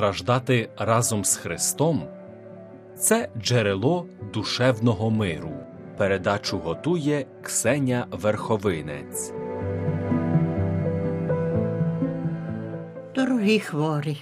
страждати разом з Христом це джерело душевного миру. Передачу готує Ксеня Верховинець. Дорогі хворі,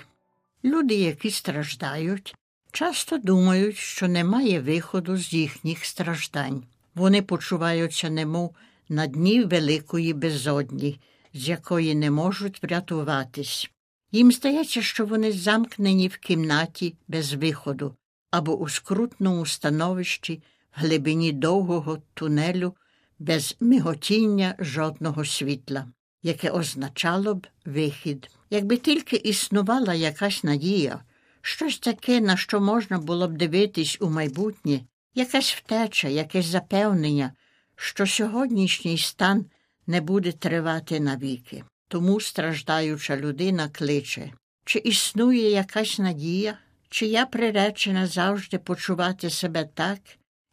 люди, які страждають, часто думають, що немає виходу з їхніх страждань. Вони почуваються немов на дні великої безодні, з якої не можуть врятуватись. Їм здається, що вони замкнені в кімнаті без виходу або у скрутному становищі в глибині довгого тунелю без миготіння жодного світла, яке означало б вихід. Якби тільки існувала якась надія, щось таке, на що можна було б дивитись у майбутнє, якась втеча, якесь запевнення, що сьогоднішній стан не буде тривати навіки. Тому страждаюча людина кличе, чи існує якась надія, чи я приречена завжди почувати себе так,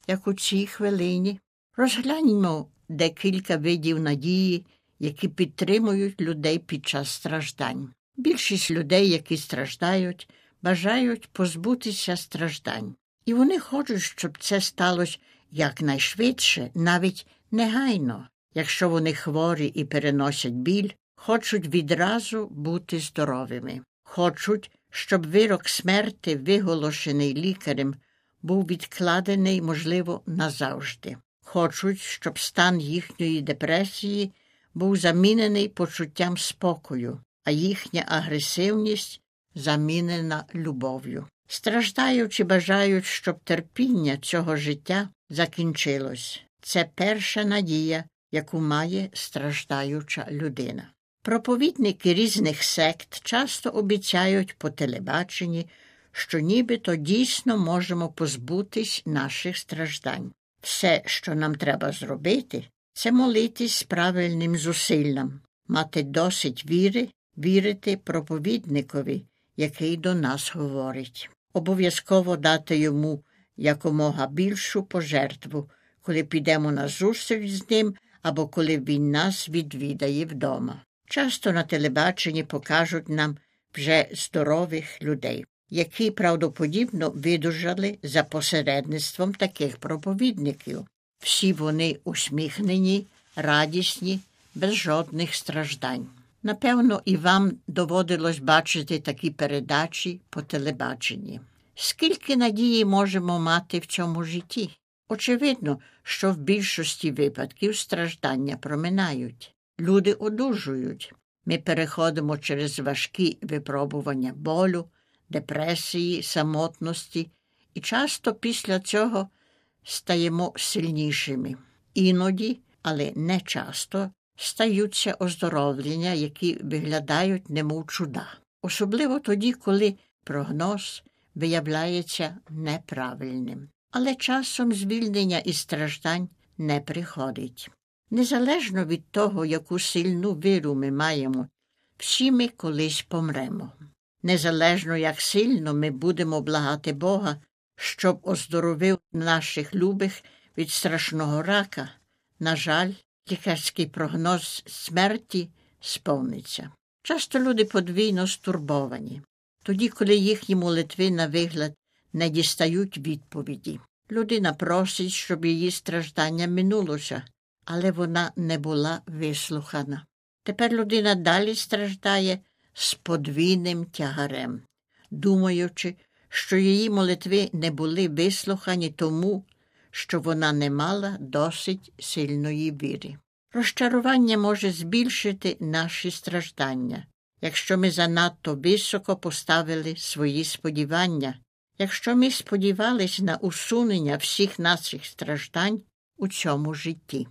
як у цій хвилині. Розгляньмо декілька видів надії, які підтримують людей під час страждань. Більшість людей, які страждають, бажають позбутися страждань, і вони хочуть, щоб це сталося якнайшвидше, навіть негайно. Якщо вони хворі і переносять біль, хочуть відразу бути здоровими, хочуть, щоб вирок смерти, виголошений лікарем, був відкладений, можливо, назавжди. Хочуть, щоб стан їхньої депресії був замінений почуттям спокою, а їхня агресивність замінена любов'ю. Страждаючи, бажають, щоб терпіння цього життя закінчилось. Це перша надія, яку має страждаюча людина. Проповідники різних сект часто обіцяють по телебаченні, що нібито дійсно можемо позбутись наших страждань. Все, що нам треба зробити, це молитись правильним зусиллям, мати досить віри, вірити проповідникові, який до нас говорить, обов'язково дати йому якомога більшу пожертву, коли підемо на зустріч з ним або коли він нас відвідає вдома. Часто на телебаченні покажуть нам вже здорових людей, які правдоподібно видужали за посередництвом таких проповідників. Всі вони усміхнені, радісні, без жодних страждань. Напевно, і вам доводилось бачити такі передачі по телебаченні. Скільки надії можемо мати в цьому житті? Очевидно, що в більшості випадків страждання проминають. Люди одужують. Ми переходимо через важкі випробування болю, депресії, самотності і часто після цього стаємо сильнішими. Іноді, але не часто, стаються оздоровлення, які виглядають немов чуда. Особливо тоді, коли прогноз виявляється неправильним. Але часом звільнення і страждань не приходить. Незалежно від того, яку сильну віру ми маємо, всі ми колись помремо. Незалежно, як сильно ми будемо благати Бога, щоб оздоровив наших любих від страшного рака, на жаль, лікарський прогноз смерті сповниться. Часто люди подвійно стурбовані, тоді, коли їхні молитви на вигляд не дістають відповіді. Людина просить, щоб її страждання минулося, але вона не була вислухана. Тепер людина далі страждає з подвійним тягарем, думаючи, що її молитви не були вислухані тому, що вона не мала досить сильної віри. Розчарування може збільшити наші страждання, якщо ми занадто високо поставили свої сподівання, якщо ми сподівались на усунення всіх наших страждань у цьому житті.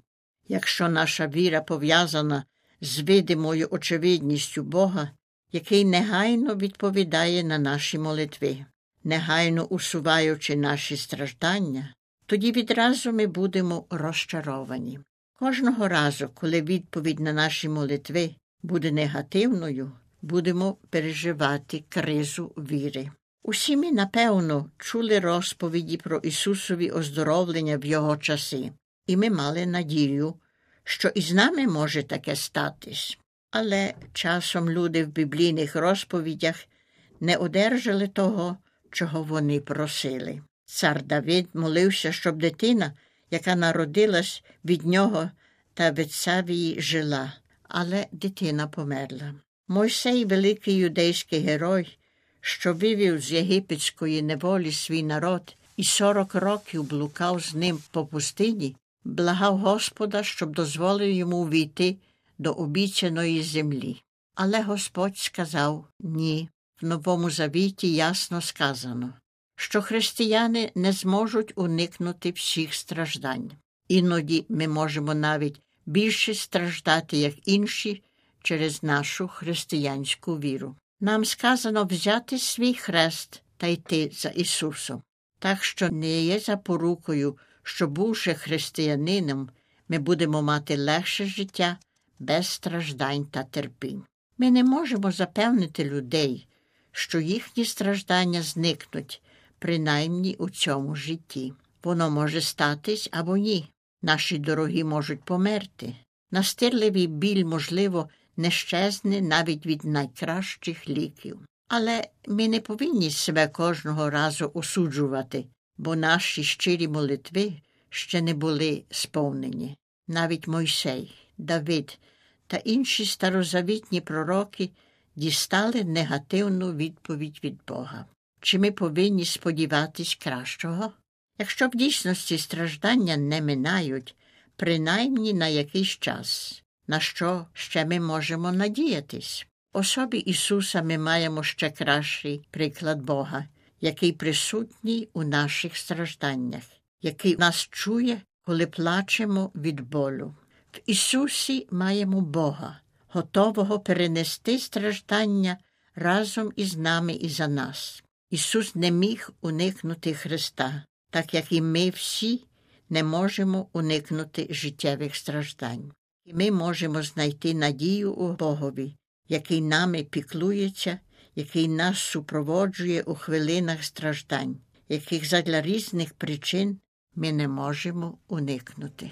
Якщо наша віра пов'язана з видимою очевидністю Бога, який негайно відповідає на наші молитви, негайно усуваючи наші страждання, тоді відразу ми будемо розчаровані. Кожного разу, коли відповідь на наші молитви буде негативною, будемо переживати кризу віри. Усі ми, напевно, чули розповіді про Ісусові оздоровлення в його часи, і ми мали надію, що і з нами може таке статись. Але часом люди в біблійних розповідях не одержали того, чого вони просили. Цар Давид молився, щоб дитина, яка народилась від нього та від Савії, жила, але дитина померла. Мойсей, великий юдейський герой, що вивів з єгипетської неволі свій народ і сорок років блукав з ним по пустині, благав Господа, щоб дозволив йому війти до обіцяної землі. Але Господь сказав ні. В Новому Завіті ясно сказано, що християни не зможуть уникнути всіх страждань. Іноді ми можемо навіть більше страждати, як інші, через нашу християнську віру. Нам сказано взяти свій хрест та йти за Ісусом. Так що не є запорукою, що, бувши християнином, ми будемо мати легше життя без страждань та терпінь. Ми не можемо запевнити людей, що їхні страждання зникнуть, принаймні у цьому житті. Воно може статись або ні. Наші дорогі можуть померти. Настирливий біль, можливо, не щезне навіть від найкращих ліків. Але ми не повинні себе кожного разу осуджувати, бо наші щирі молитви ще не були сповнені. Навіть Мойсей, Давид та інші старозавітні пророки дістали негативну відповідь від Бога. Чи ми повинні сподіватись кращого? Якщо в дійсності страждання не минають, принаймні на якийсь час, на що ще ми можемо надіятись? Особі Ісуса ми маємо ще кращий приклад Бога, який присутній у наших стражданнях, який нас чує, коли плачемо від болю. В Ісусі маємо Бога, готового перенести страждання разом із нами і за нас. Ісус не міг уникнути Христа, так як і ми всі не можемо уникнути життєвих страждань. І ми можемо знайти надію у Богові, який нами піклується, який нас супроводжує у хвилинах страждань, яких задля різних причин ми не можемо уникнути.